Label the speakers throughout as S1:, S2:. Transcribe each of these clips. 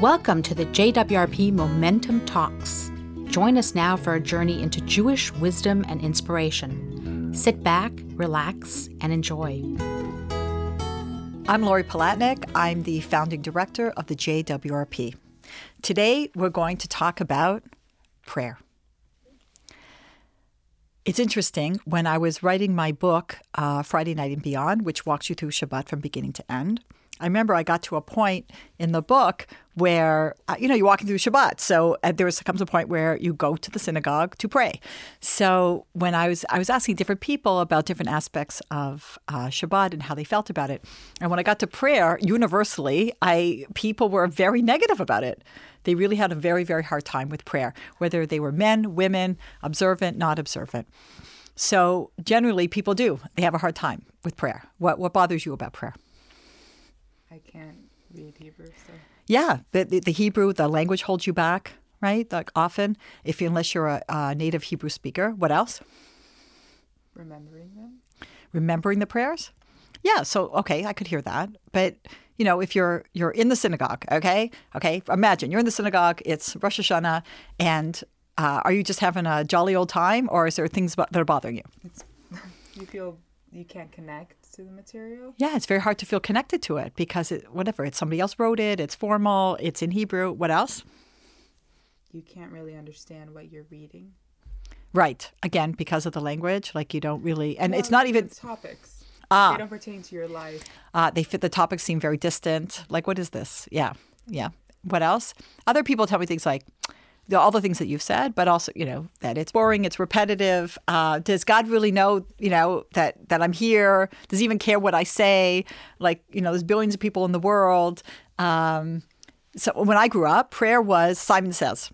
S1: Welcome to the JWRP Momentum Talks. Join us now for a journey into Jewish wisdom and inspiration. Sit back, relax, and enjoy.
S2: I'm Lori Palatnik. I'm the founding director of the JWRP. Today, we're going to talk about prayer. It's interesting. When I was writing my book, uh, Friday Night and Beyond, which walks you through Shabbat from beginning to end, I remember I got to a point in the book where uh, you know you're walking through Shabbat, so uh, there was, comes a point where you go to the synagogue to pray. So when I was I was asking different people about different aspects of uh, Shabbat and how they felt about it, and when I got to prayer, universally, I people were very negative about it. They really had a very very hard time with prayer, whether they were men, women, observant, not observant. So generally, people do. They have a hard time with prayer. What what bothers you about prayer?
S3: I can't read Hebrew, so.
S2: Yeah, the, the, the Hebrew, the language holds you back, right? Like often, if you, unless you're a, a native Hebrew speaker. What else?
S3: Remembering them.
S2: Remembering the prayers. Yeah. So okay, I could hear that, but you know, if you're you're in the synagogue, okay, okay, imagine you're in the synagogue. It's Rosh Hashanah, and uh, are you just having a jolly old time, or is there things that are bothering you?
S3: It's, you feel you can't connect to the material?
S2: Yeah, it's very hard to feel connected to it because it, whatever, it's somebody else wrote it, it's formal, it's in Hebrew. What else?
S3: You can't really understand what you're reading.
S2: Right. Again, because of the language, like you don't really, and it's not even
S3: topics.
S2: Ah,
S3: they don't pertain to your life.
S2: Uh, they fit the topics seem very distant. Like, what is this? Yeah, yeah. What else? Other people tell me things like, all the things that you've said, but also, you know, that it's boring, it's repetitive. Uh, does God really know, you know, that that I'm here? Does he even care what I say? Like, you know, there's billions of people in the world. Um, so when I grew up, prayer was Simon Says.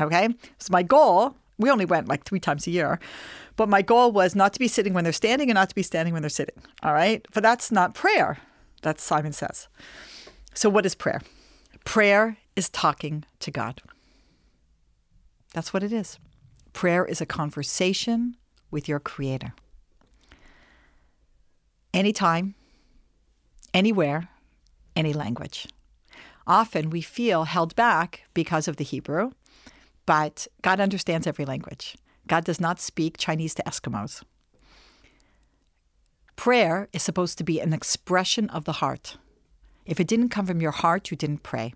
S2: Okay, so my goal. We only went like three times a year, but my goal was not to be sitting when they're standing and not to be standing when they're sitting. All right, but that's not prayer. That's Simon Says. So what is prayer? Prayer is talking to God. That's what it is. Prayer is a conversation with your Creator. Anytime, anywhere, any language. Often we feel held back because of the Hebrew, but God understands every language. God does not speak Chinese to Eskimos. Prayer is supposed to be an expression of the heart. If it didn't come from your heart, you didn't pray.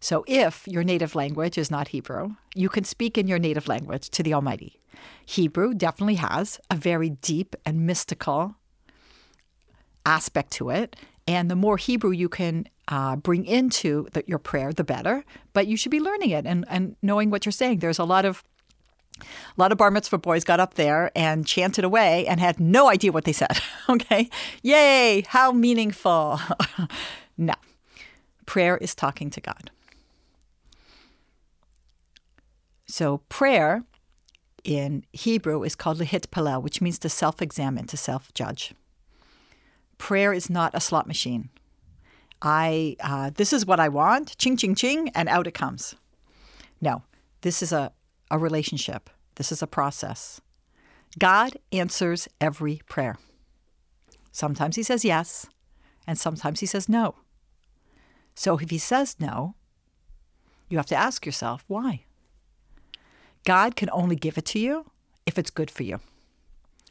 S2: So if your native language is not Hebrew, you can speak in your native language to the Almighty. Hebrew definitely has a very deep and mystical aspect to it. And the more Hebrew you can uh, bring into the, your prayer, the better. But you should be learning it and, and knowing what you're saying. There's a lot of a lot of bar mitzvah boys got up there and chanted away and had no idea what they said. okay, yay! How meaningful. no, prayer is talking to God. So prayer in Hebrew is called lehitpalel, which means to self-examine, to self-judge. Prayer is not a slot machine. I uh, this is what I want, ching ching ching, and out it comes. No, this is a, a relationship. This is a process. God answers every prayer. Sometimes he says yes, and sometimes he says no. So if he says no, you have to ask yourself, why? God can only give it to you if it's good for you.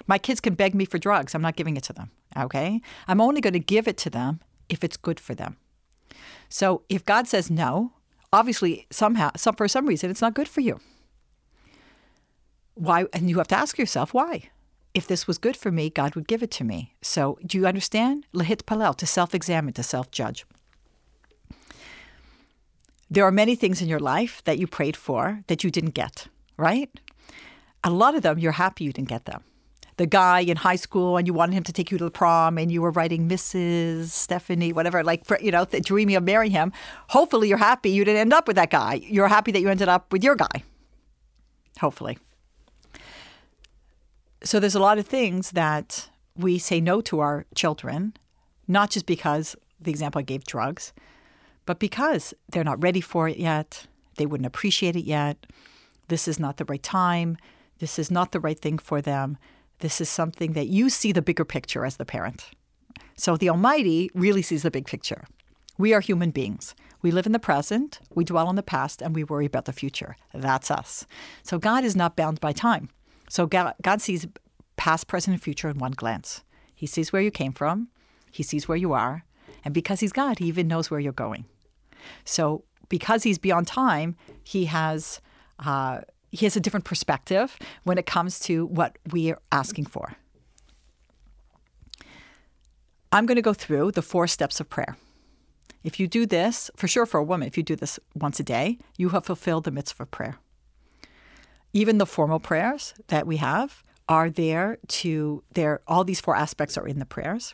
S2: My kids can beg me for drugs. I'm not giving it to them. Okay? I'm only going to give it to them if it's good for them. So if God says no, obviously somehow some for some reason it's not good for you. Why and you have to ask yourself why. If this was good for me, God would give it to me. So do you understand? Lehitpalel, to self-examine, to self-judge. There are many things in your life that you prayed for that you didn't get right? A lot of them, you're happy you didn't get them. The guy in high school and you wanted him to take you to the prom and you were writing Mrs. Stephanie, whatever, like, you know, dreaming of marrying him. Hopefully you're happy you didn't end up with that guy. You're happy that you ended up with your guy. Hopefully. So there's a lot of things that we say no to our children, not just because the example I gave drugs, but because they're not ready for it yet. They wouldn't appreciate it yet this is not the right time, this is not the right thing for them. This is something that you see the bigger picture as the parent. So the Almighty really sees the big picture. We are human beings. We live in the present, we dwell on the past, and we worry about the future. That's us. So God is not bound by time. So God, sees past, present, and future in one glance. He sees where you came from, He sees where you are, and because He's God, He even knows where you're going. So because He's beyond time, He has. Uh, he has a different perspective when it comes to what we are asking for. I'm going to go through the four steps of prayer. If you do this, for sure for a woman, if you do this once a day, you have fulfilled the mitzvah of prayer. Even the formal prayers that we have are there to there all these four aspects are in the prayers.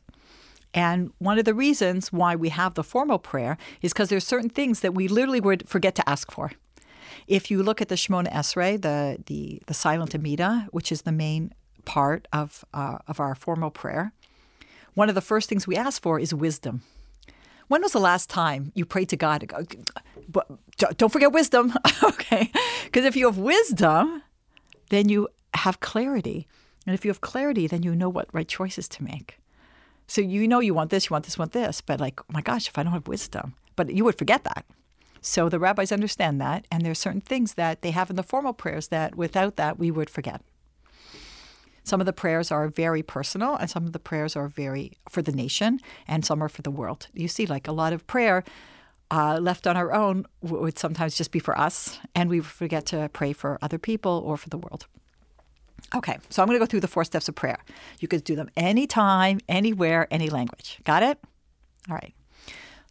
S2: And one of the reasons why we have the formal prayer is because there's certain things that we literally would forget to ask for. If you look at the Shemona Esrei, the the the silent Amida, which is the main part of uh, of our formal prayer, one of the first things we ask for is wisdom. When was the last time you prayed to God? Don't forget wisdom, okay? Because if you have wisdom, then you have clarity. And if you have clarity, then you know what right choices to make. So you know you want this, you want this, want this, but like, oh my gosh, if I don't have wisdom, but you would forget that. So the rabbis understand that, and there are certain things that they have in the formal prayers that without that we would forget. Some of the prayers are very personal, and some of the prayers are very for the nation, and some are for the world. You see, like a lot of prayer uh, left on our own would sometimes just be for us, and we forget to pray for other people or for the world. Okay, so I'm going to go through the four steps of prayer. You could do them anytime, anywhere, any language. Got it? All right.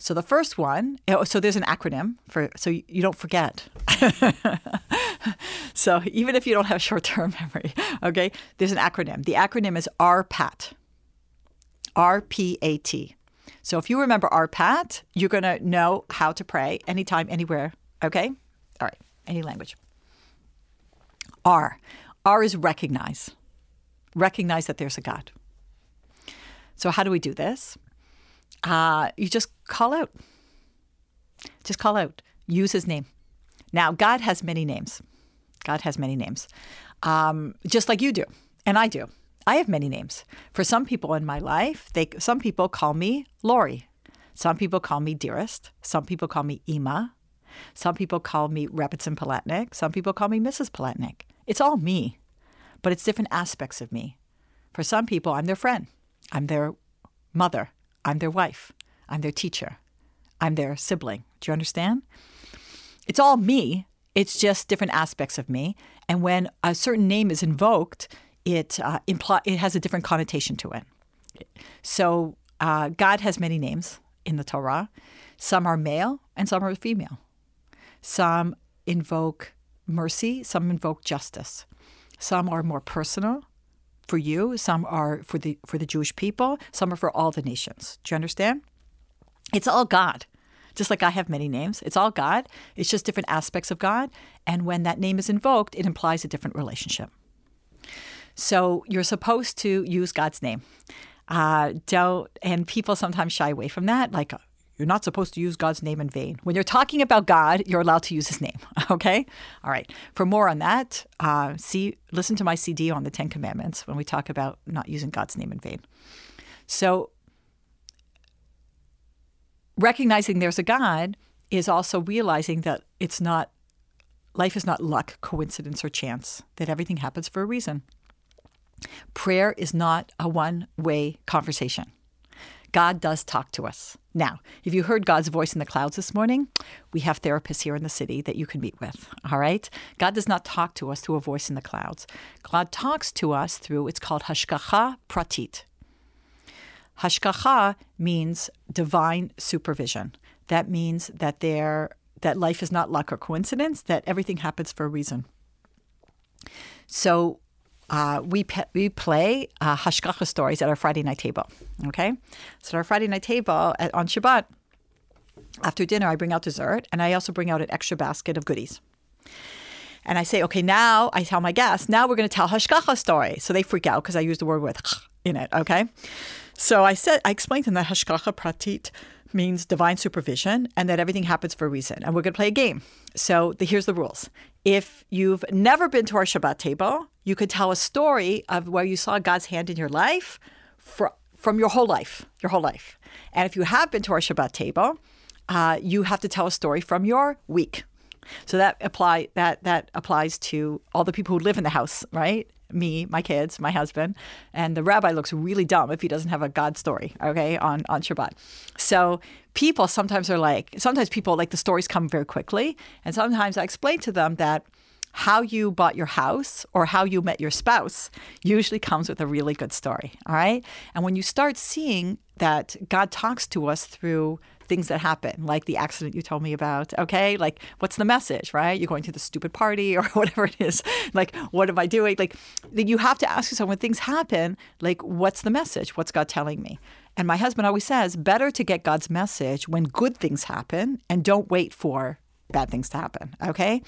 S2: So the first one, so there's an acronym for so you don't forget. so even if you don't have short-term memory, okay, there's an acronym. The acronym is RPAT. R-P-A-T. So if you remember RPAT, you're going to know how to pray anytime, anywhere. Okay? All right. Any language. R. R is recognize. Recognize that there's a God. So how do we do this? uh, you just call out. Just call out. Use his name. Now, God has many names. God has many names, um, just like you do, and I do. I have many names. For some people in my life, they some people call me Lori. Some people call me Dearest. Some people call me Ima. Some people call me Rebbitzin Palatnik. Some people call me Mrs. Palatnik. It's all me, but it's different aspects of me. For some people, I'm their friend. I'm their mother. I'm their wife. I'm their teacher. I'm their sibling. Do you understand? It's all me. It's just different aspects of me. And when a certain name is invoked, it uh, imply it has a different connotation to it. So uh, God has many names in the Torah. Some are male and some are female. Some invoke mercy. Some invoke justice. Some are more personal for you, some are for the for the Jewish people, some are for all the nations. Do you understand? It's all God. Just like I have many names, it's all God. It's just different aspects of God, and when that name is invoked, it implies a different relationship. So you're supposed to use God's name. Uh, don't and people sometimes shy away from that, like you're not supposed to use God's name in vain. When you're talking about God, you're allowed to use His name. Okay, all right. For more on that, uh, see, listen to my CD on the Ten Commandments when we talk about not using God's name in vain. So, recognizing there's a God is also realizing that it's not life is not luck, coincidence, or chance. That everything happens for a reason. Prayer is not a one-way conversation. God does talk to us. Now, if you heard God's voice in the clouds this morning, we have therapists here in the city that you can meet with. All right? God does not talk to us through a voice in the clouds. God talks to us through, it's called Hashgacha Pratit. Hashgacha means divine supervision. That means that there that life is not luck or coincidence, that everything happens for a reason. So uh, we, pe- we play uh, hashgacha stories at our Friday night table. Okay? So, at our Friday night table at, on Shabbat, after dinner, I bring out dessert and I also bring out an extra basket of goodies. And I say, okay, now I tell my guests, now we're going to tell hashgacha story. So they freak out because I use the word with in it. Okay. So I said, I explained to them that hashgacha pratit means divine supervision and that everything happens for a reason. And we're going to play a game. So the, here's the rules. If you've never been to our Shabbat table, you could tell a story of where you saw God's hand in your life for, from your whole life, your whole life. And if you have been to our Shabbat table, uh, you have to tell a story from your week. So that apply that that applies to all the people who live in the house, right? Me, my kids, my husband, and the rabbi looks really dumb if he doesn't have a God story, okay, on on Shabbat. So people sometimes are like, sometimes people like the stories come very quickly, and sometimes I explain to them that how you bought your house or how you met your spouse usually comes with a really good story. All right. And when you start seeing that God talks to us through things that happen, like the accident you told me about, okay, like what's the message, right? You're going to the stupid party or whatever it is. Like, what am I doing? Like, you have to ask yourself when things happen, like, what's the message? What's God telling me? And my husband always says, better to get God's message when good things happen and don't wait for bad things to happen, okay?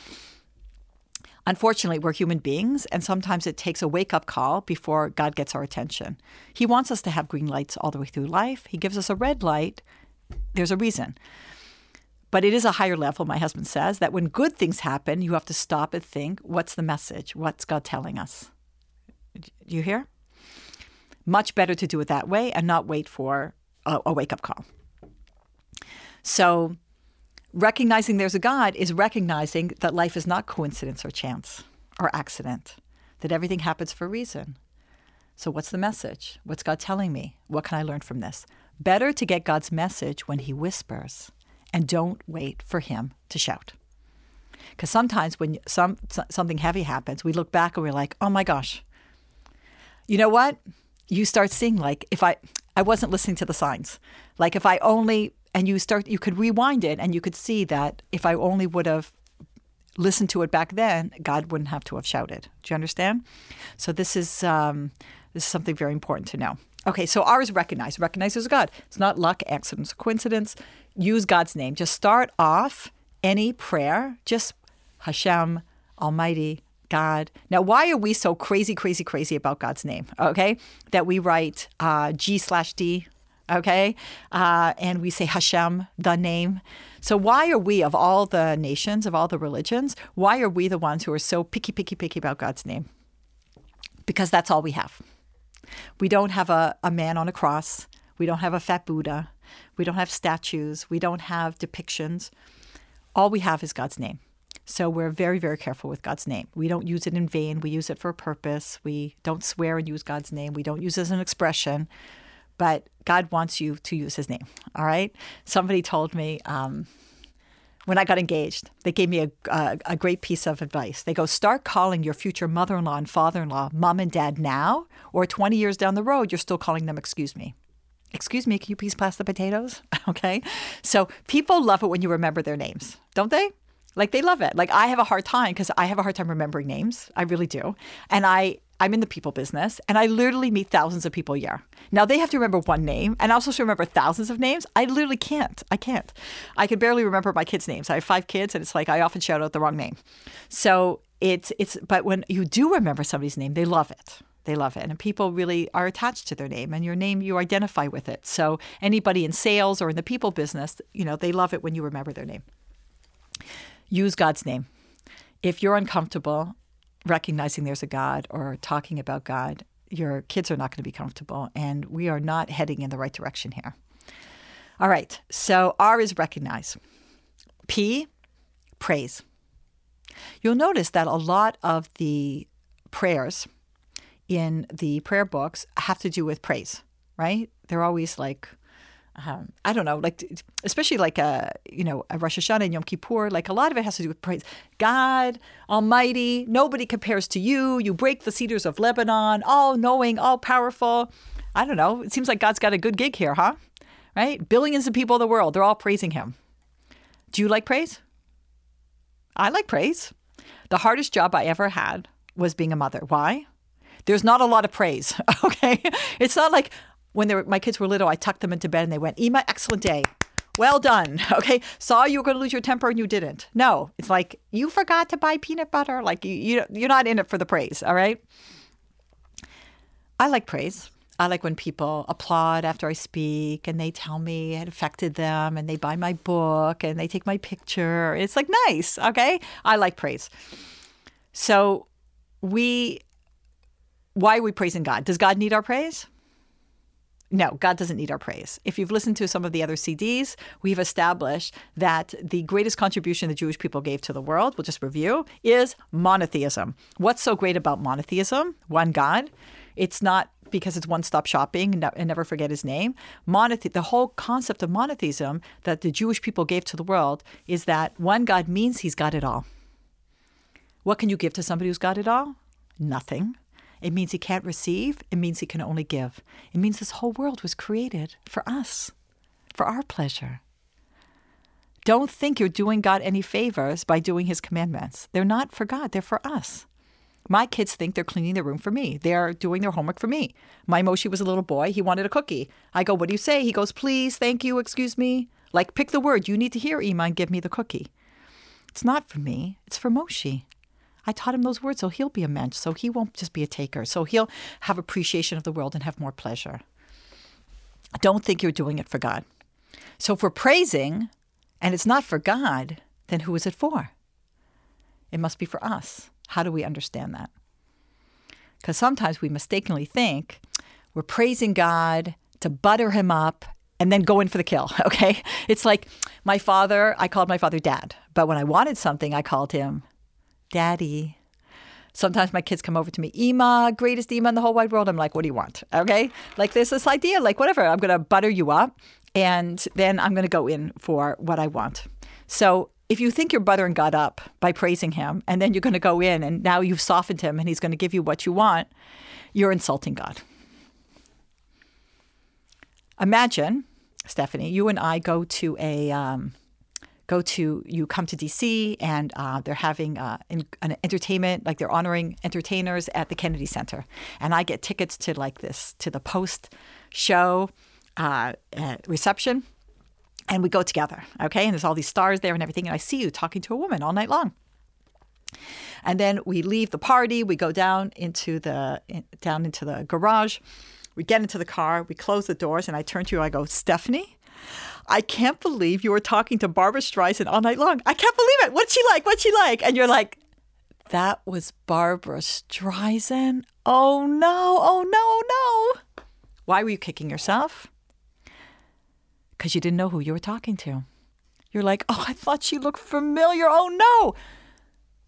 S2: Unfortunately, we're human beings, and sometimes it takes a wake up call before God gets our attention. He wants us to have green lights all the way through life. He gives us a red light. There's a reason. But it is a higher level, my husband says, that when good things happen, you have to stop and think what's the message? What's God telling us? Do you hear? Much better to do it that way and not wait for a, a wake up call. So, recognizing there's a God is recognizing that life is not coincidence or chance or accident, that everything happens for a reason. So, what's the message? What's God telling me? What can I learn from this? Better to get God's message when He whispers and don't wait for Him to shout. Because sometimes when some, something heavy happens, we look back and we're like, oh my gosh, you know what? You start seeing, like, if I, I wasn't listening to the signs. Like, if I only and you start you could rewind it and you could see that if I only would have listened to it back then, God wouldn't have to have shouted. Do you understand? So this is um, this is something very important to know. Okay, so R is recognize. Recognize as God. It's not luck, accidents, coincidence. Use God's name. Just start off any prayer. Just Hashem, Almighty, God. Now, why are we so crazy, crazy, crazy about God's name? Okay, that we write uh, G slash D okay? Uh, and we say Hashem, the name. So, why are we, of all the nations, of all the religions, why are we the ones who are so picky, picky, picky about God's name? Because that's all we have. We don't have a, a man on a cross. We don't have a fat Buddha. We don't have statues. We don't have depictions. All we have is God's name. So we're very, very careful with God's name. We don't use it in vain. We use it for a purpose. We don't swear and use God's name. We don't use it as an expression but God wants you to use his name. All right. Somebody told me um, when I got engaged, they gave me a, a, a great piece of advice. They go, start calling your future mother in law and father in law mom and dad now, or 20 years down the road, you're still calling them excuse me. Excuse me, can you please pass the potatoes? okay. So people love it when you remember their names, don't they? Like they love it. Like I have a hard time because I have a hard time remembering names. I really do. And I I'm in the people business and I literally meet thousands of people a year. Now they have to remember one name and I'm to remember thousands of names. I literally can't. I can't. I can barely remember my kids' names. I have five kids and it's like I often shout out the wrong name. So it's it's but when you do remember somebody's name, they love it. They love it. And people really are attached to their name and your name you identify with it. So anybody in sales or in the people business, you know, they love it when you remember their name. Use God's name. If you're uncomfortable recognizing there's a God or talking about God, your kids are not going to be comfortable. And we are not heading in the right direction here. All right. So R is recognize. P, praise. You'll notice that a lot of the prayers in the prayer books have to do with praise, right? They're always like, um, I don't know, like especially like a you know a Rosh Hashanah and Yom Kippur, like a lot of it has to do with praise. God Almighty, nobody compares to you. You break the cedars of Lebanon, all knowing, all powerful. I don't know. It seems like God's got a good gig here, huh? Right? Billions of people in the world, they're all praising Him. Do you like praise? I like praise. The hardest job I ever had was being a mother. Why? There's not a lot of praise. Okay, it's not like when were, my kids were little, I tucked them into bed and they went, Ema, excellent day. Well done. Okay. Saw you were going to lose your temper and you didn't. No, it's like you forgot to buy peanut butter. Like you, you you're not in it for the praise. All right. I like praise. I like when people applaud after I speak and they tell me it affected them and they buy my book and they take my picture. It's like nice. Okay. I like praise. So we, why are we praising God? Does God need our praise? No, God doesn't need our praise. If you've listened to some of the other CDs, we've established that the greatest contribution the Jewish people gave to the world, we'll just review, is monotheism. What's so great about monotheism? One God. It's not because it's one stop shopping and never forget his name. Monothe- the whole concept of monotheism that the Jewish people gave to the world is that one God means he's got it all. What can you give to somebody who's got it all? Nothing. It means he can't receive. It means he can only give. It means this whole world was created for us, for our pleasure. Don't think you're doing God any favors by doing his commandments. They're not for God, they're for us. My kids think they're cleaning their room for me. They're doing their homework for me. My Moshe was a little boy. He wanted a cookie. I go, What do you say? He goes, Please, thank you, excuse me. Like, pick the word you need to hear, Iman, give me the cookie. It's not for me, it's for Moshe. I taught him those words, so he'll be a mensch, so he won't just be a taker. So he'll have appreciation of the world and have more pleasure. Don't think you're doing it for God. So if we're praising and it's not for God, then who is it for? It must be for us. How do we understand that? Because sometimes we mistakenly think we're praising God to butter him up and then go in for the kill. Okay. It's like my father, I called my father dad, but when I wanted something, I called him Daddy. Sometimes my kids come over to me, Ima, greatest Ima in the whole wide world. I'm like, what do you want? Okay. Like there's this idea, like whatever, I'm going to butter you up and then I'm going to go in for what I want. So if you think you're buttering God up by praising him and then you're going to go in and now you've softened him and he's going to give you what you want, you're insulting God. Imagine, Stephanie, you and I go to a um, go to you come to DC and uh, they're having uh, an entertainment like they're honoring entertainers at the Kennedy Center, and I get tickets to like this to the post show uh, reception, and we go together. Okay, and there's all these stars there and everything, and I see you talking to a woman all night long. And then we leave the party. We go down into the down into the garage. We get into the car. We close the doors, and I turn to you. I go, Stephanie. I can't believe you were talking to Barbra Streisand all night long. I can't believe it. What's she like? What's she like? And you're like, that was Barbra Streisand. Oh no, oh no, oh no. Why were you kicking yourself? Because you didn't know who you were talking to. You're like, oh, I thought she looked familiar. Oh no.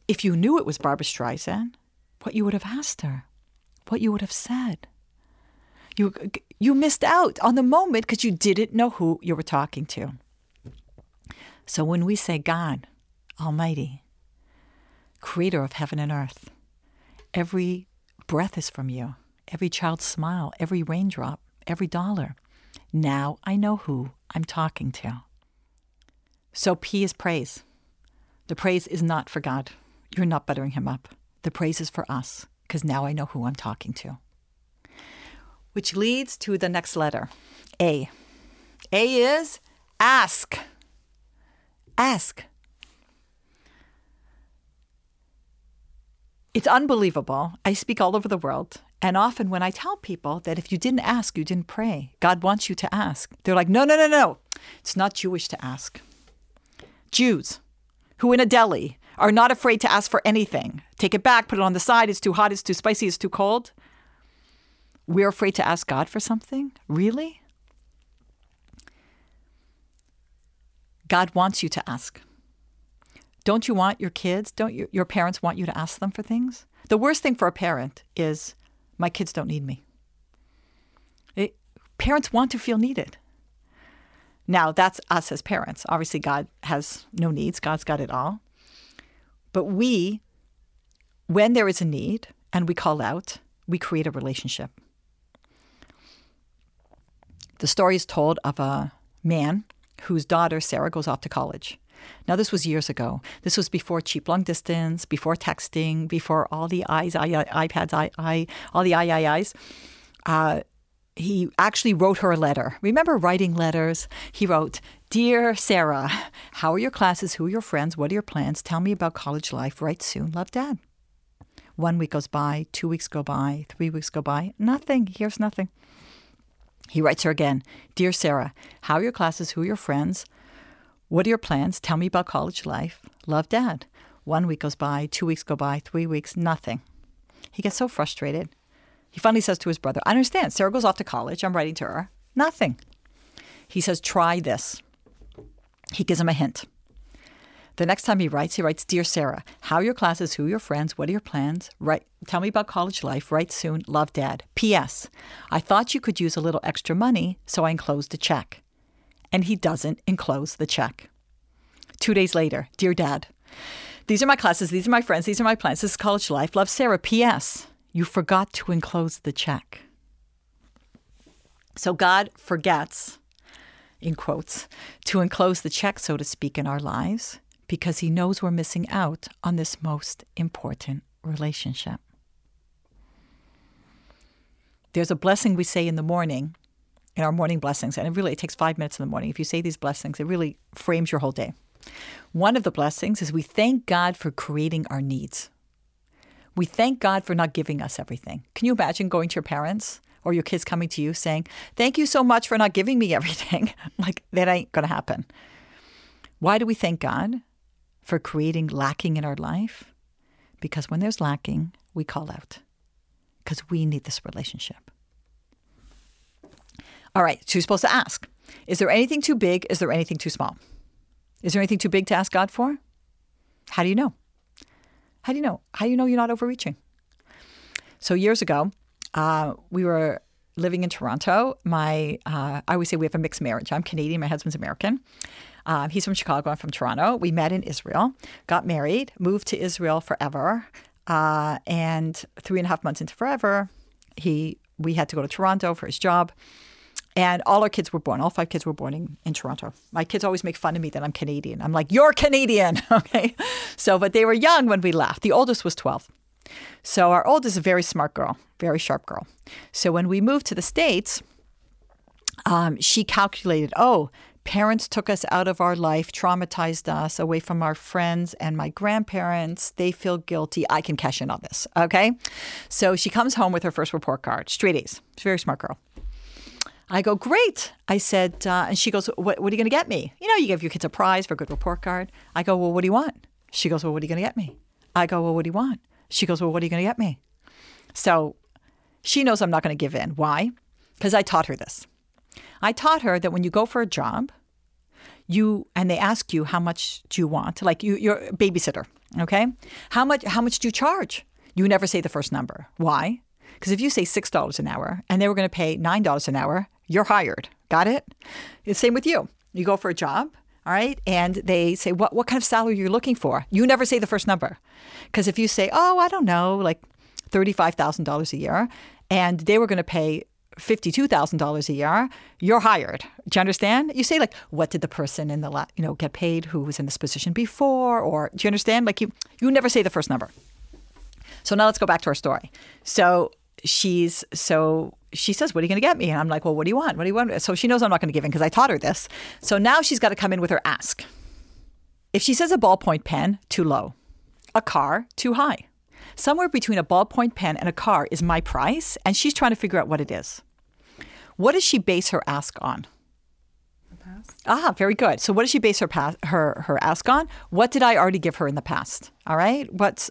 S2: If you knew it was Barbra Streisand, what you would have asked her, what you would have said. You you missed out on the moment because you didn't know who you were talking to. So when we say God Almighty, creator of heaven and earth, every breath is from you, every child's smile, every raindrop, every dollar. Now I know who I'm talking to. So P is praise. The praise is not for God. You're not buttering him up. The praise is for us because now I know who I'm talking to which leads to the next letter A. A is ask. Ask. It's unbelievable. I speak all over the world. And often when I tell people that if you didn't ask, you didn't pray, God wants you to ask, they're like, no, no, no, no. It's not Jewish to ask. Jews who in a deli are not afraid to ask for anything. Take it back, put it on the side. It's too hot, it's too spicy, it's too cold. We're afraid to ask God for something? Really? God wants you to ask. Don't you want your kids, don't you, your parents want you to ask them for things? The worst thing for a parent is my kids don't need me. It, parents want to feel needed. Now, that's us as parents. Obviously, God has no needs, God's got it all. But we, when there is a need and we call out, we create a relationship. The story is told of a man whose daughter, Sarah, goes off to college. Now, this was years ago. This was before cheap long distance, before texting, before all the eyes, I, I, iPads, I, I, all the I, I, I's. Uh, he actually wrote her a letter. Remember writing letters? He wrote, Dear Sarah, how are your classes? Who are your friends? What are your plans? Tell me about college life. Write soon. Love, Dad. One week goes by, two weeks go by, three weeks go by. Nothing. Here's nothing. He writes her again Dear Sarah, how are your classes? Who are your friends? What are your plans? Tell me about college life. Love, Dad. One week goes by, two weeks go by, three weeks, nothing. He gets so frustrated. He finally says to his brother, I understand. Sarah goes off to college. I'm writing to her. Nothing. He says, try this. He gives him a hint. The next time he writes, he writes, Dear Sarah, how are your classes? Who are your friends? What are your plans? Write, tell me about college life. Write soon. Love, Dad. P.S. I thought you could use a little extra money, so I enclosed a check. And he doesn't enclose the check. Two days later, Dear Dad, these are my classes. These are my friends. These are my plans. This is college life. Love, Sarah. P.S. You forgot to enclose the check. So God forgets, in quotes, to enclose the check, so to speak, in our lives because he knows we're missing out on this most important relationship. There's a blessing we say in the morning, in our morning blessings, and it really it takes five minutes in the morning. If you say these blessings, it really frames your whole day. One of the blessings is we thank God for creating our needs. We thank God for not giving us everything. Can you imagine going to your parents or your kids coming to you saying, Thank you so much for not giving me everything? like, that ain't going to happen. Why do we thank God? For creating lacking in our life? Because when there's lacking, we call out because we need this relationship. All right, so you're supposed to ask Is there anything too big? Is there anything too small? Is there anything too big to ask God for? How do you know? How do you know? How do you know you're not overreaching? So years ago, uh, we were living in Toronto. My uh, I always say we have a mixed marriage. I'm Canadian. My husband's American. Um, he's from Chicago. I'm from Toronto. We met in Israel, got married, moved to Israel forever, uh, and three and a half months into forever, he we had to go to Toronto for his job. And all our kids were born. All five kids were born in, in Toronto. My kids always make fun of me that I'm Canadian. I'm like, you're Canadian. okay. So, but they were young when we left. The oldest was 12. So, our oldest is a very smart girl, very sharp girl. So, when we moved to the States, um, she calculated, oh, Parents took us out of our life, traumatized us away from our friends and my grandparents. They feel guilty. I can cash in on this. Okay. So she comes home with her first report card, straight A's. She's a very smart girl. I go, great. I said, uh, and she goes, what, what are you going to get me? You know, you give your kids a prize for a good report card. I go, well, what do you want? She goes, well, what are you going to get me? I go, well, what do you want? She goes, well, what are you going to get me? So she knows I'm not going to give in. Why? Because I taught her this. I taught her that when you go for a job, you and they ask you how much do you want, like you, you're a babysitter, okay? How much? How much do you charge? You never say the first number. Why? Because if you say six dollars an hour and they were going to pay nine dollars an hour, you're hired. Got it? It's same with you. You go for a job, all right, and they say what what kind of salary are you're looking for. You never say the first number, because if you say, oh, I don't know, like thirty five thousand dollars a year, and they were going to pay $52,000 a year, you're hired. Do you understand? You say like, what did the person in the, la- you know, get paid who was in this position before? Or do you understand? Like you, you never say the first number. So now let's go back to our story. So she's, so she says, what are you going to get me? And I'm like, well, what do you want? What do you want? So she knows I'm not going to give in because I taught her this. So now she's got to come in with her ask. If she says a ballpoint pen, too low. A car, too high. Somewhere between a ballpoint pen and a car is my price, and she's trying to figure out what it is. What does she base her ask on? The past. Ah, very good. So, what does she base her her her ask on? What did I already give her in the past? All right. What's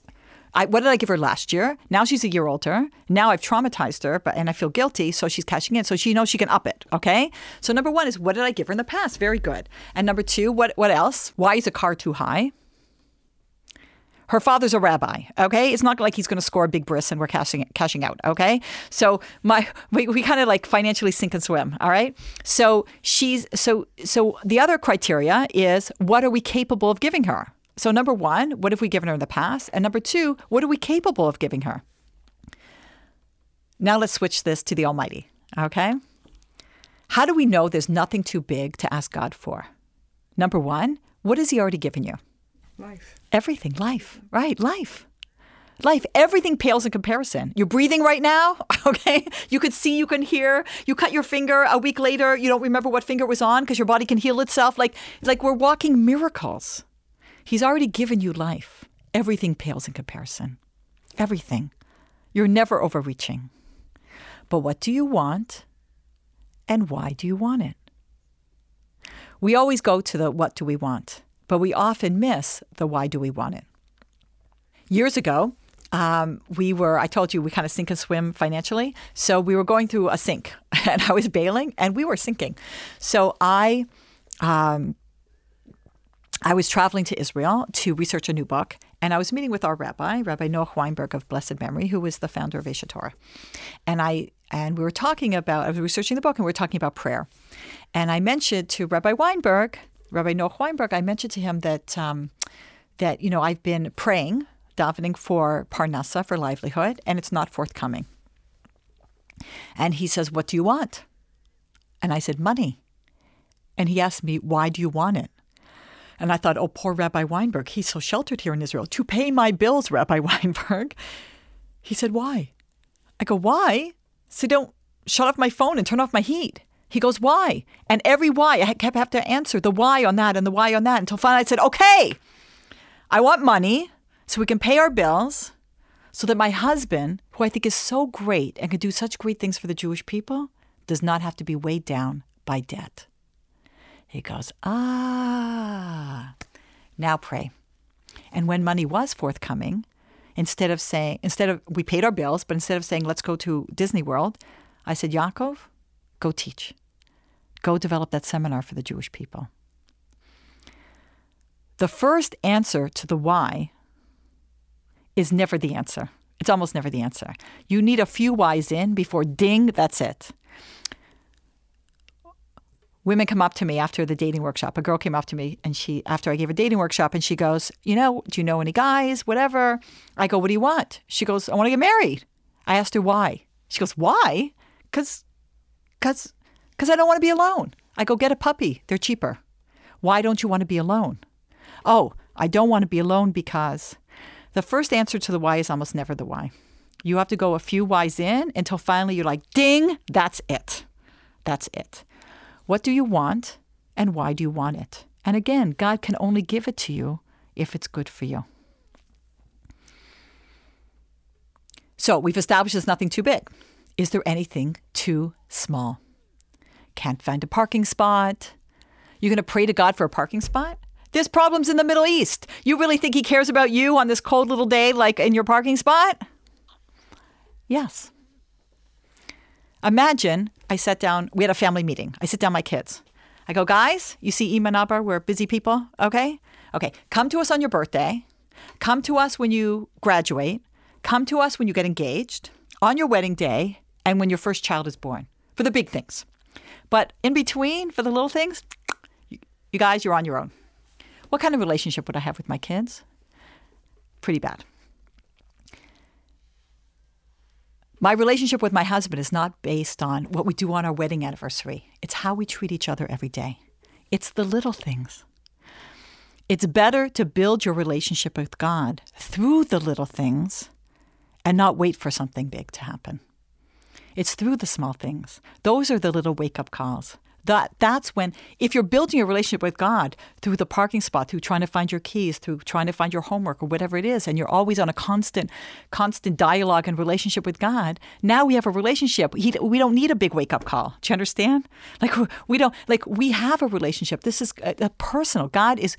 S2: I, what did I give her last year? Now she's a year older. Now I've traumatized her, but and I feel guilty, so she's cashing in. So she knows she can up it. Okay. So number one is what did I give her in the past? Very good. And number two, what what else? Why is a car too high? Her father's a rabbi. Okay, it's not like he's going to score a big bris and we're cashing cashing out. Okay, so my we, we kind of like financially sink and swim. All right, so she's so so the other criteria is what are we capable of giving her? So number one, what have we given her in the past? And number two, what are we capable of giving her? Now let's switch this to the Almighty. Okay, how do we know there's nothing too big to ask God for? Number one, what has He already given you?
S3: Life.
S2: Everything, life, right? Life. Life, everything pales in comparison. You're breathing right now, okay? You could see, you can hear. You cut your finger a week later, you don't remember what finger was on because your body can heal itself. Like, like we're walking miracles. He's already given you life. Everything pales in comparison. Everything. You're never overreaching. But what do you want and why do you want it? We always go to the what do we want but we often miss the why do we want it. Years ago, um, we were, I told you, we kind of sink and swim financially. So we were going through a sink and I was bailing and we were sinking. So I, um, I was traveling to Israel to research a new book, and I was meeting with our rabbi, Rabbi Noah Weinberg of blessed memory, who was the founder of Aish Torah. And I and we were talking about I was researching the book, and we were talking about prayer. And I mentioned to Rabbi Weinberg, Rabbi Noah Weinberg, I mentioned to him that um, that you know I've been praying, davening for parnasa for livelihood, and it's not forthcoming. And he says, "What do you want?" And I said, "Money." And he asked me, "Why do you want it?" And I thought, oh, poor Rabbi Weinberg, he's so sheltered here in Israel. To pay my bills, Rabbi Weinberg. He said, why? I go, why? So don't shut off my phone and turn off my heat. He goes, why? And every why, I kept having to answer the why on that and the why on that until finally I said, okay, I want money so we can pay our bills so that my husband, who I think is so great and can do such great things for the Jewish people, does not have to be weighed down by debt. He goes, Ah, now pray. And when money was forthcoming, instead of saying, instead of, we paid our bills, but instead of saying, let's go to Disney World, I said, Yaakov, go teach. Go develop that seminar for the Jewish people. The first answer to the why is never the answer. It's almost never the answer. You need a few whys in before ding, that's it women come up to me after the dating workshop. A girl came up to me and she, after I gave a dating workshop, and she goes, You know, do you know any guys? Whatever. I go, What do you want? She goes, I want to get married. I asked her why. She goes, Why? Because, because, because I don't want to be alone. I go, Get a puppy. They're cheaper. Why don't you want to be alone? Oh, I don't want to be alone because the first answer to the why is almost never the why. You have to go a few whys in until finally you're like, ding, that's it. That's it. What do you want and why do you want it? And again, God can only give it to you if it's good for you. So we've established there's nothing too big. Is there anything too small? Can't find a parking spot. You're going to pray to God for a parking spot? There's problems in the Middle East. You really think He cares about you on this cold little day, like in your parking spot? Yes. Imagine I sat down, we had a family meeting. I sit down my kids. I go, guys, you see Ima Nabar, we're busy people, okay? Okay, come to us on your birthday. Come to us when you graduate. Come to us when you get engaged, on your wedding day, and when your first child is born for the big things. But in between, for the little things, you guys, you're on your own. What kind of relationship would I have with my kids? Pretty bad. My relationship with my husband is not based on what we do on our wedding anniversary. It's how we treat each other every day. It's the little things. It's better to build your relationship with God through the little things and not wait for something big to happen. It's through the small things. Those are the little wake up calls. That that's when if you're building a relationship with God through the parking spot, through trying to find your keys, through trying to find your homework or whatever it is, and you're always on a constant, constant dialogue and relationship with God. Now we have a relationship. He, we don't need a big wake up call. Do you understand? Like we don't like we have a relationship. This is a, a personal. God is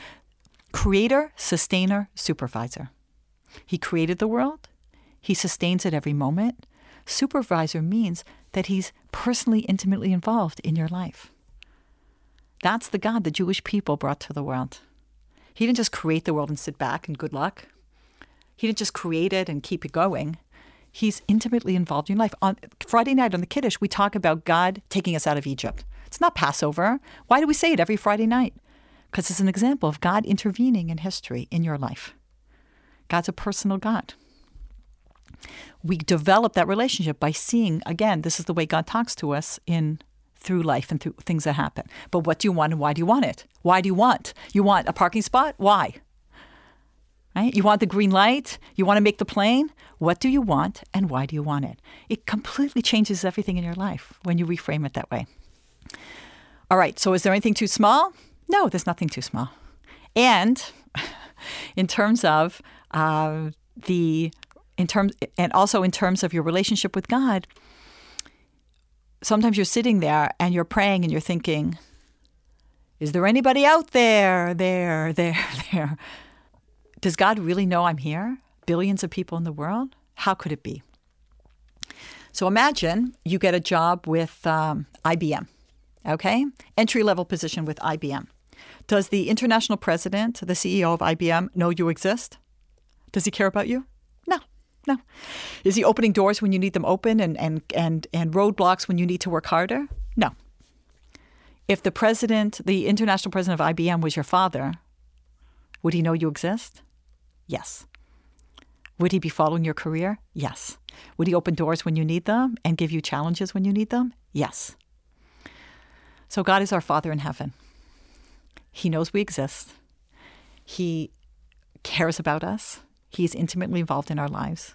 S2: creator, sustainer, supervisor. He created the world. He sustains it every moment. Supervisor means that he's personally, intimately involved in your life. That's the God the Jewish people brought to the world. He didn't just create the world and sit back and good luck. He didn't just create it and keep it going. He's intimately involved in life. On Friday night on the Kiddush, we talk about God taking us out of Egypt. It's not Passover. Why do we say it every Friday night? Because it's an example of God intervening in history in your life. God's a personal God. We develop that relationship by seeing, again, this is the way God talks to us in through life and through things that happen. But what do you want and why do you want it? Why do you want? You want a parking spot? Why? Right? You want the green light? You want to make the plane? What do you want and why do you want it? It completely changes everything in your life when you reframe it that way. All right, so is there anything too small? No, there's nothing too small. And in terms of uh, the in terms and also in terms of your relationship with God, sometimes you're sitting there and you're praying and you're thinking, is there anybody out there, there, there, there? Does God really know I'm here? billions of people in the world? How could it be? So imagine you get a job with um, IBM, okay? Entry level position with IBM. Does the international president, the CEO of IBM, know you exist? Does he care about you? No, no. Is he opening doors when you need them open and, and, and, and roadblocks when you need to work harder? No. If the president, the international president of IBM was your father, would he know you exist? Yes. Would he be following your career? Yes. Would he open doors when you need them and give you challenges when you need them? Yes. So God is our Father in heaven. He knows we exist. He cares about us. He's intimately involved in our lives.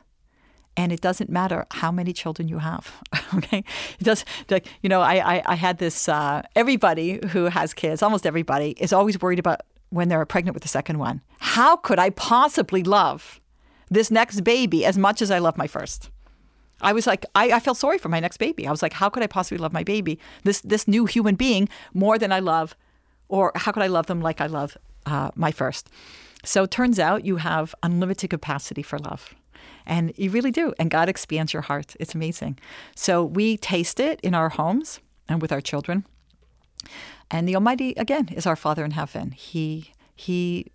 S2: And it doesn't matter how many children you have. Okay, it does. Like you know, I I, I had this. Uh, everybody who has kids, almost everybody, is always worried about when they're pregnant with the second one. How could I possibly love this next baby as much as I love my first? I was like, I, I felt sorry for my next baby. I was like, how could I possibly love my baby, this this new human being, more than I love, or how could I love them like I love uh, my first? So it turns out you have unlimited capacity for love. And you really do. And God expands your heart. It's amazing. So we taste it in our homes and with our children. And the Almighty, again, is our Father in heaven. He he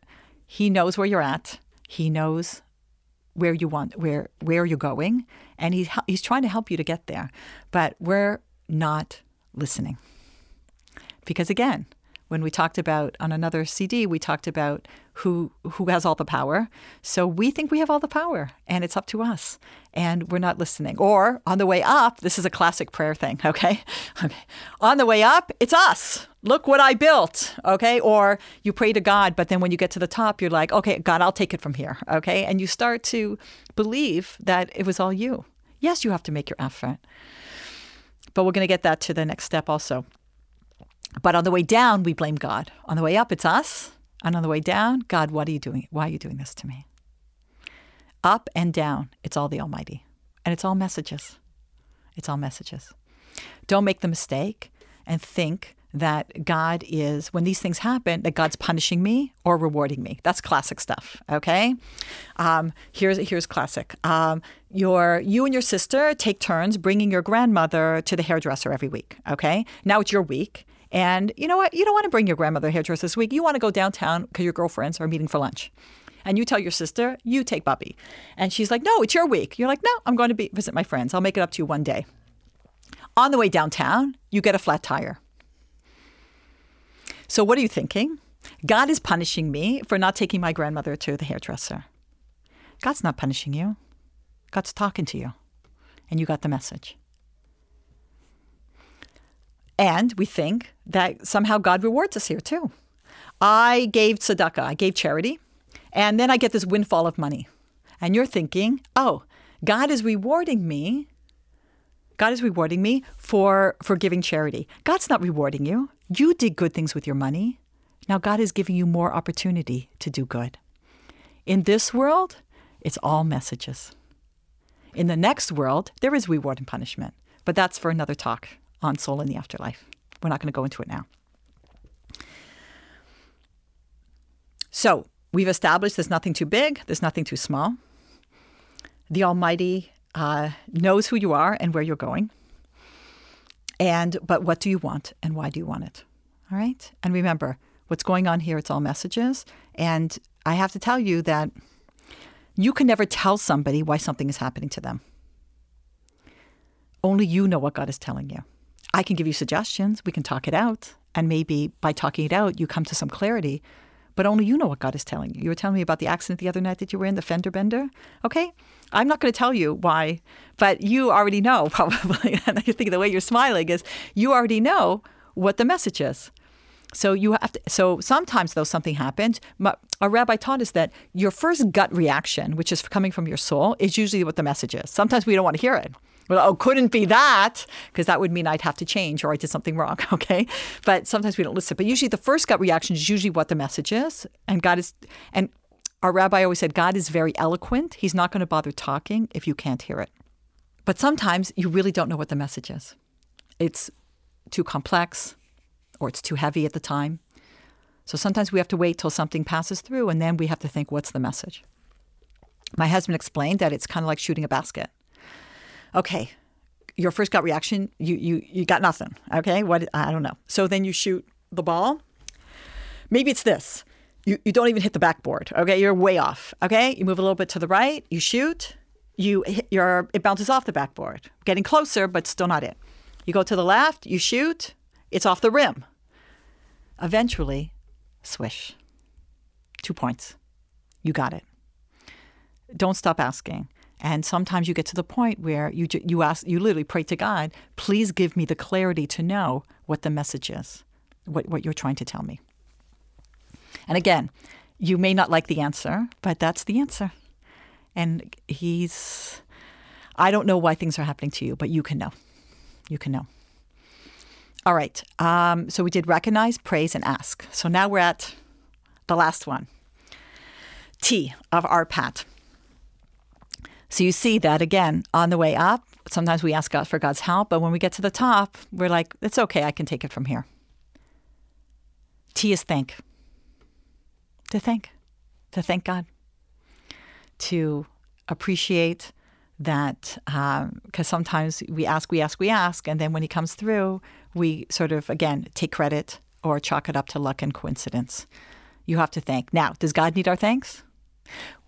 S2: he knows where you're at. He knows where you want where where you're going, and he's he's trying to help you to get there. But we're not listening. Because again, when we talked about on another CD, we talked about who who has all the power. So we think we have all the power, and it's up to us, and we're not listening. Or on the way up, this is a classic prayer thing. Okay, okay. On the way up, it's us. Look what I built. Okay, or you pray to God, but then when you get to the top, you're like, okay, God, I'll take it from here. Okay, and you start to believe that it was all you. Yes, you have to make your effort, but we're going to get that to the next step also. But on the way down, we blame God. On the way up, it's us. And on the way down, God, what are you doing? Why are you doing this to me? Up and down, it's all the Almighty. And it's all messages. It's all messages. Don't make the mistake and think that God is, when these things happen, that God's punishing me or rewarding me. That's classic stuff. Okay. Um, here's here's classic. Um, your you and your sister take turns bringing your grandmother to the hairdresser every week. Okay. Now it's your week, and you know what? You don't want to bring your grandmother hairdresser this week. You want to go downtown because your girlfriends are meeting for lunch. And you tell your sister, you take Bubby. And she's like, no, it's your week. You're like, no, I'm going to be, visit my friends. I'll make it up to you one day. On the way downtown, you get a flat tire. So what are you thinking? God is punishing me for not taking my grandmother to the hairdresser. God's not punishing you. God's talking to you. And you got the message. And we think that somehow God rewards us here too. I gave tzedakah, I gave charity, and then I get this windfall of money. And you're thinking, oh, God is rewarding me. God is rewarding me for, for giving charity. God's not rewarding you. You did good things with your money. Now God is giving you more opportunity to do good. In this world, it's all messages. In the next world, there is reward and punishment, but that's for another talk on soul in the afterlife. We're not going to go into it now. So we've established there's nothing too big, there's nothing too small. The Almighty uh, knows who you are and where you're going. And but what do you want and why do you want it? All right. And remember, what's going on here, it's all messages. And I have to tell you that you can never tell somebody why something is happening to them. Only you know what God is telling you. I can give you suggestions. We can talk it out. And maybe by talking it out, you come to some clarity. But only you know what God is telling you. You were telling me about the accident the other night that you were in, the fender bender. Okay. I'm not going to tell you why, but you already know probably. and I think the way you're smiling is you already know what the message is. So you have to, so sometimes though something happened, a rabbi taught us that your first gut reaction, which is coming from your soul, is usually what the message is. Sometimes we don't want to hear it. Well, oh, couldn't be that because that would mean I'd have to change or I did something wrong. Okay. But sometimes we don't listen. But usually the first gut reaction is usually what the message is. And God is, and our rabbi always said, God is very eloquent. He's not going to bother talking if you can't hear it. But sometimes you really don't know what the message is. It's too complex or it's too heavy at the time. So sometimes we have to wait till something passes through and then we have to think, what's the message? My husband explained that it's kind of like shooting a basket. Okay, your first gut reaction, you you you got nothing. Okay, what I don't know. So then you shoot the ball. Maybe it's this. You you don't even hit the backboard. Okay, you're way off. Okay, you move a little bit to the right. You shoot. You your it bounces off the backboard, getting closer, but still not it. You go to the left. You shoot. It's off the rim. Eventually, swish. Two points. You got it. Don't stop asking. And sometimes you get to the point where you you ask you literally pray to God, please give me the clarity to know what the message is, what what you're trying to tell me. And again, you may not like the answer, but that's the answer. And he's I don't know why things are happening to you, but you can know. You can know. All right. Um, so we did recognize, praise, and ask. So now we're at the last one. T of our pat. So you see that again on the way up. Sometimes we ask God for God's help, but when we get to the top, we're like, it's okay, I can take it from here. T is thank. To thank. To thank God. To appreciate that, because um, sometimes we ask, we ask, we ask, and then when He comes through, we sort of, again, take credit or chalk it up to luck and coincidence. You have to thank. Now, does God need our thanks?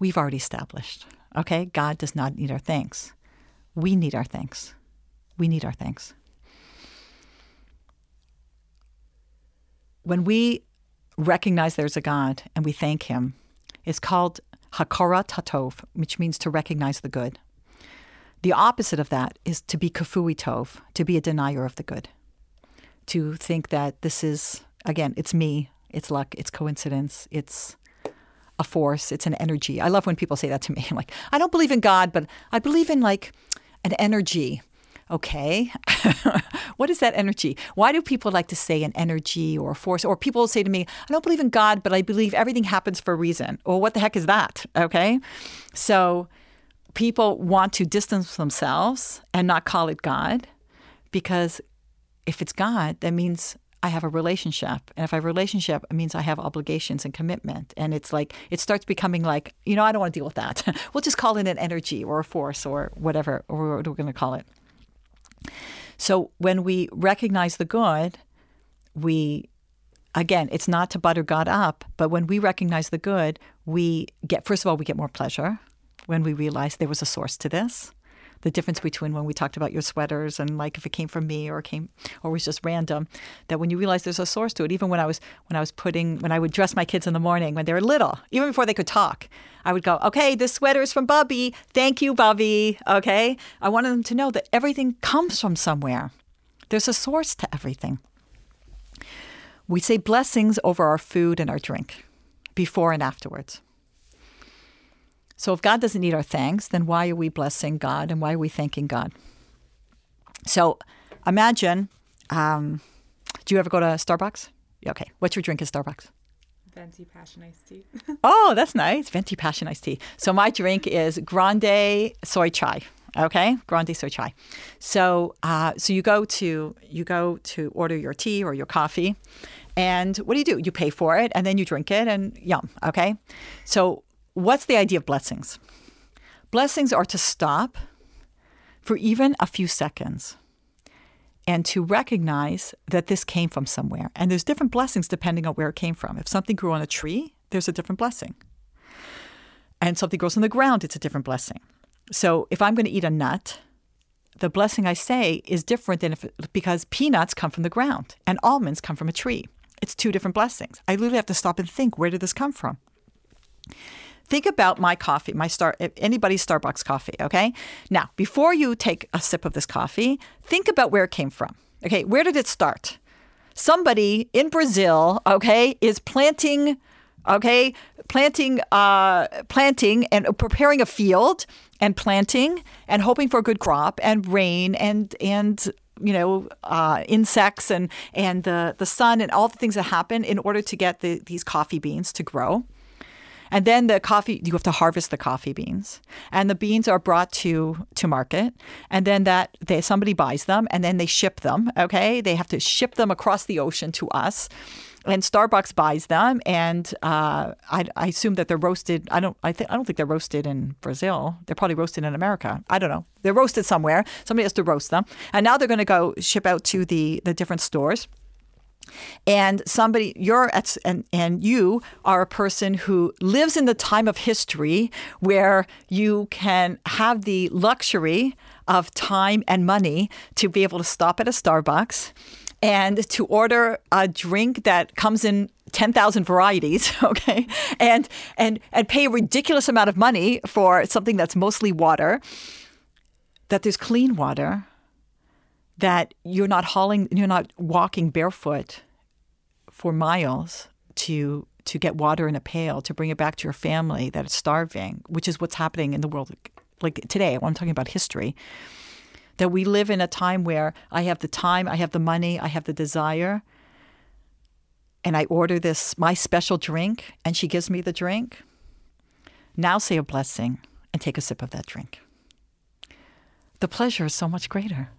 S2: We've already established Okay? God does not need our thanks. We need our thanks. We need our thanks. When we recognize there's a God and we thank Him, it's called Hakarat HaTov, which means to recognize the good. The opposite of that is to be kafui tov, to be a denier of the good, to think that this is, again, it's me, it's luck, it's coincidence, it's a force, it's an energy. I love when people say that to me. I'm like, I don't believe in God, but I believe in like an energy. Okay. what is that energy? Why do people like to say an energy or a force? Or people say to me, I don't believe in God, but I believe everything happens for a reason. Well, what the heck is that? Okay. So people want to distance themselves and not call it God because if it's God, that means I have a relationship. And if I have a relationship, it means I have obligations and commitment. And it's like, it starts becoming like, you know, I don't want to deal with that. we'll just call it an energy or a force or whatever, or what we're going to call it. So when we recognize the good, we, again, it's not to butter God up, but when we recognize the good, we get, first of all, we get more pleasure when we realize there was a source to this the difference between when we talked about your sweaters and like if it came from me or came or was just random that when you realize there's a source to it even when i was when i was putting when i would dress my kids in the morning when they were little even before they could talk i would go okay this sweater is from bubby. Thank you bubby. Okay? I wanted them to know that everything comes from somewhere. There's a source to everything. We say blessings over our food and our drink before and afterwards so if God doesn't need our thanks, then why are we blessing God and why are we thanking God? So imagine, um, do you ever go to Starbucks? Okay. What's your drink at Starbucks?
S3: Venti passion iced tea.
S2: oh, that's nice. Venti passion iced tea. So my drink is grande soy chai. Okay, grande soy chai. So, uh, so you go to you go to order your tea or your coffee, and what do you do? You pay for it, and then you drink it, and yum. Okay, so What's the idea of blessings? Blessings are to stop for even a few seconds and to recognize that this came from somewhere. And there's different blessings depending on where it came from. If something grew on a tree, there's a different blessing. And something grows on the ground, it's a different blessing. So if I'm going to eat a nut, the blessing I say is different than if because peanuts come from the ground and almonds come from a tree. It's two different blessings. I literally have to stop and think, where did this come from? Think about my coffee, my star anybody's Starbucks coffee, okay? Now, before you take a sip of this coffee, think about where it came from. Okay, where did it start? Somebody in Brazil, okay, is planting okay, planting uh, planting and preparing a field and planting and hoping for a good crop and rain and and you know uh, insects and and the the sun and all the things that happen in order to get the, these coffee beans to grow. And then the coffee, you have to harvest the coffee beans, and the beans are brought to to market, and then that they somebody buys them, and then they ship them. Okay, they have to ship them across the ocean to us. and Starbucks buys them, and uh, I, I assume that they're roasted. I don't. I think I don't think they're roasted in Brazil. They're probably roasted in America. I don't know. They're roasted somewhere. Somebody has to roast them, and now they're going to go ship out to the the different stores. And somebody, you're at, and, and you are a person who lives in the time of history where you can have the luxury of time and money to be able to stop at a Starbucks and to order a drink that comes in 10,000 varieties, okay? And and and pay a ridiculous amount of money for something that's mostly water. That there's clean water. That you're not hauling you're not walking barefoot for miles to to get water in a pail to bring it back to your family that is starving, which is what's happening in the world like today. I'm talking about history that we live in a time where I have the time, I have the money, I have the desire, and I order this, my special drink, and she gives me the drink. Now say a blessing and take a sip of that drink. The pleasure is so much greater.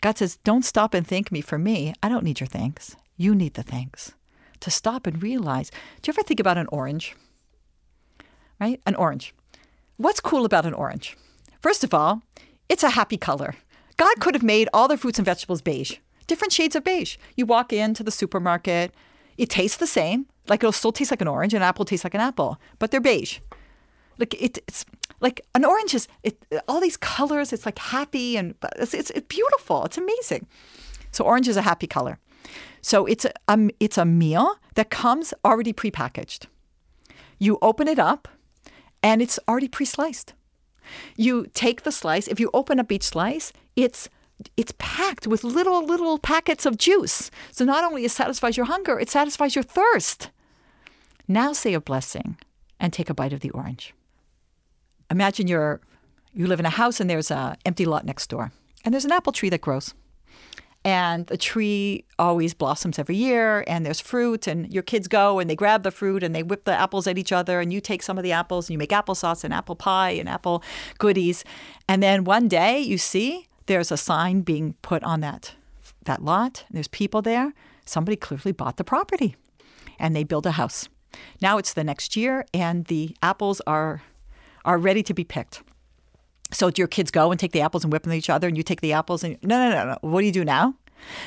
S2: God says, Don't stop and thank me for me. I don't need your thanks. You need the thanks. To stop and realize. Do you ever think about an orange? Right? An orange. What's cool about an orange? First of all, it's a happy color. God could have made all the fruits and vegetables beige, different shades of beige. You walk into the supermarket, it tastes the same, like it'll still taste like an orange, an apple tastes like an apple, but they're beige. Like it, it's like an orange is it, all these colors. It's like happy and it's, it's, beautiful. It's amazing. So orange is a happy color. So it's a um, it's a meal that comes already prepackaged. You open it up, and it's already pre-sliced. You take the slice. If you open up each slice, it's it's packed with little little packets of juice. So not only it satisfies your hunger, it satisfies your thirst. Now say a blessing and take a bite of the orange. Imagine you're you live in a house and there's an empty lot next door. And there's an apple tree that grows. And the tree always blossoms every year and there's fruit and your kids go and they grab the fruit and they whip the apples at each other and you take some of the apples and you make applesauce and apple pie and apple goodies. And then one day you see there's a sign being put on that that lot and there's people there. Somebody clearly bought the property and they build a house. Now it's the next year and the apples are are ready to be picked so do your kids go and take the apples and whip them at each other, and you take the apples and no, no, no, no. What do you do now?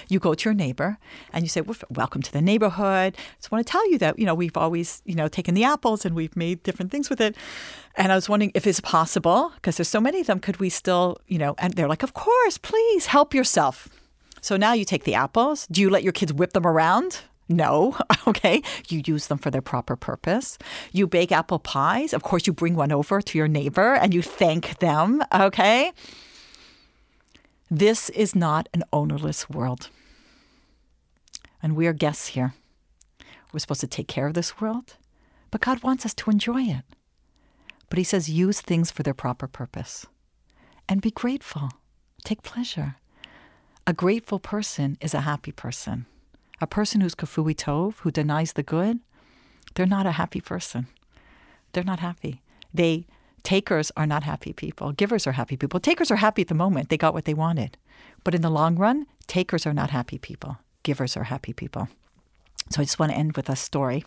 S2: You go to your neighbor and you say, "Welcome to the neighborhood." I just want to tell you that you know we've always you know taken the apples and we've made different things with it. And I was wondering if it's possible because there's so many of them. Could we still you know? And they're like, "Of course, please help yourself." So now you take the apples. Do you let your kids whip them around? No. Okay. You use them for their proper purpose. You bake apple pies. Of course, you bring one over to your neighbor and you thank them. Okay. This is not an ownerless world. And we are guests here. We're supposed to take care of this world, but God wants us to enjoy it. But He says, use things for their proper purpose and be grateful. Take pleasure. A grateful person is a happy person. A person who's kafui tov, who denies the good, they're not a happy person. They're not happy. They takers are not happy people. Givers are happy people. Takers are happy at the moment. They got what they wanted. But in the long run, takers are not happy people. Givers are happy people. So I just want to end with a story.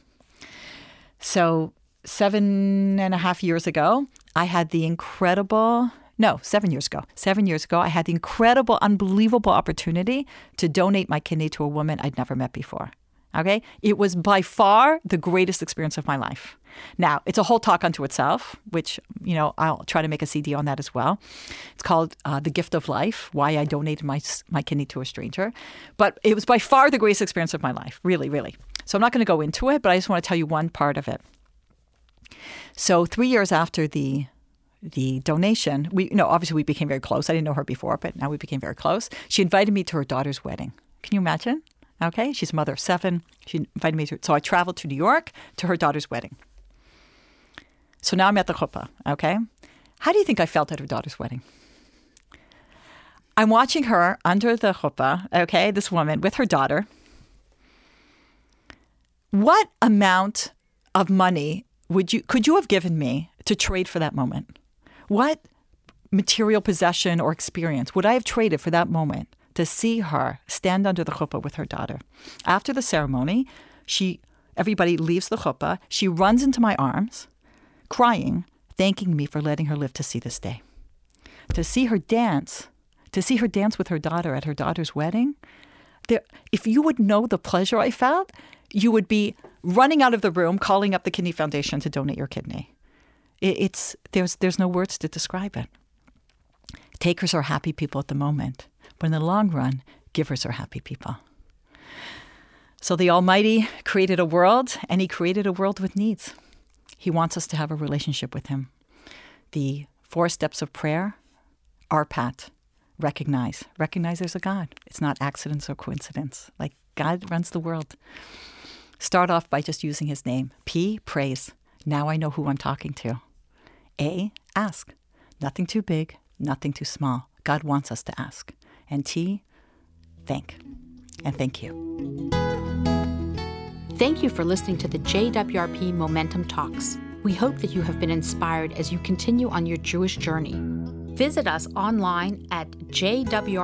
S2: So seven and a half years ago, I had the incredible no, seven years ago. Seven years ago, I had the incredible, unbelievable opportunity to donate my kidney to a woman I'd never met before. Okay? It was by far the greatest experience of my life. Now, it's a whole talk unto itself, which, you know, I'll try to make a CD on that as well. It's called uh, The Gift of Life Why I Donated My, my Kidney to a Stranger. But it was by far the greatest experience of my life, really, really. So I'm not going to go into it, but I just want to tell you one part of it. So, three years after the the donation, we you know obviously we became very close. I didn't know her before, but now we became very close. She invited me to her daughter's wedding. Can you imagine? Okay, she's a mother of seven. She invited me to, so I traveled to New York to her daughter's wedding. So now I'm at the chuppah. Okay, how do you think I felt at her daughter's wedding? I'm watching her under the chuppah. Okay, this woman with her daughter. What amount of money would you could you have given me to trade for that moment? What material possession or experience would I have traded for that moment to see her stand under the chuppah with her daughter. After the ceremony, she everybody leaves the chuppah. She runs into my arms, crying, thanking me for letting her live to see this day. To see her dance, to see her dance with her daughter at her daughter's wedding, there, if you would know the pleasure I felt, you would be running out of the room, calling up the Kidney Foundation to donate your kidney. It, it's there's there's no words to describe it. Takers are happy people at the moment, but in the long run, givers are happy people. So the Almighty created a world, and He created a world with needs. He wants us to have a relationship with Him. The four steps of prayer are pat. Recognize. Recognize there's a God. It's not accidents or coincidence. Like God runs the world. Start off by just using His name. P, praise. Now I know who I'm talking to. A, ask. Nothing too big, nothing too small. God wants us to ask. And T, thank. And thank you.
S1: Thank you for listening to the JWRP Momentum Talks. We hope that you have been inspired as you continue on your Jewish journey. Visit us online at jwrp.org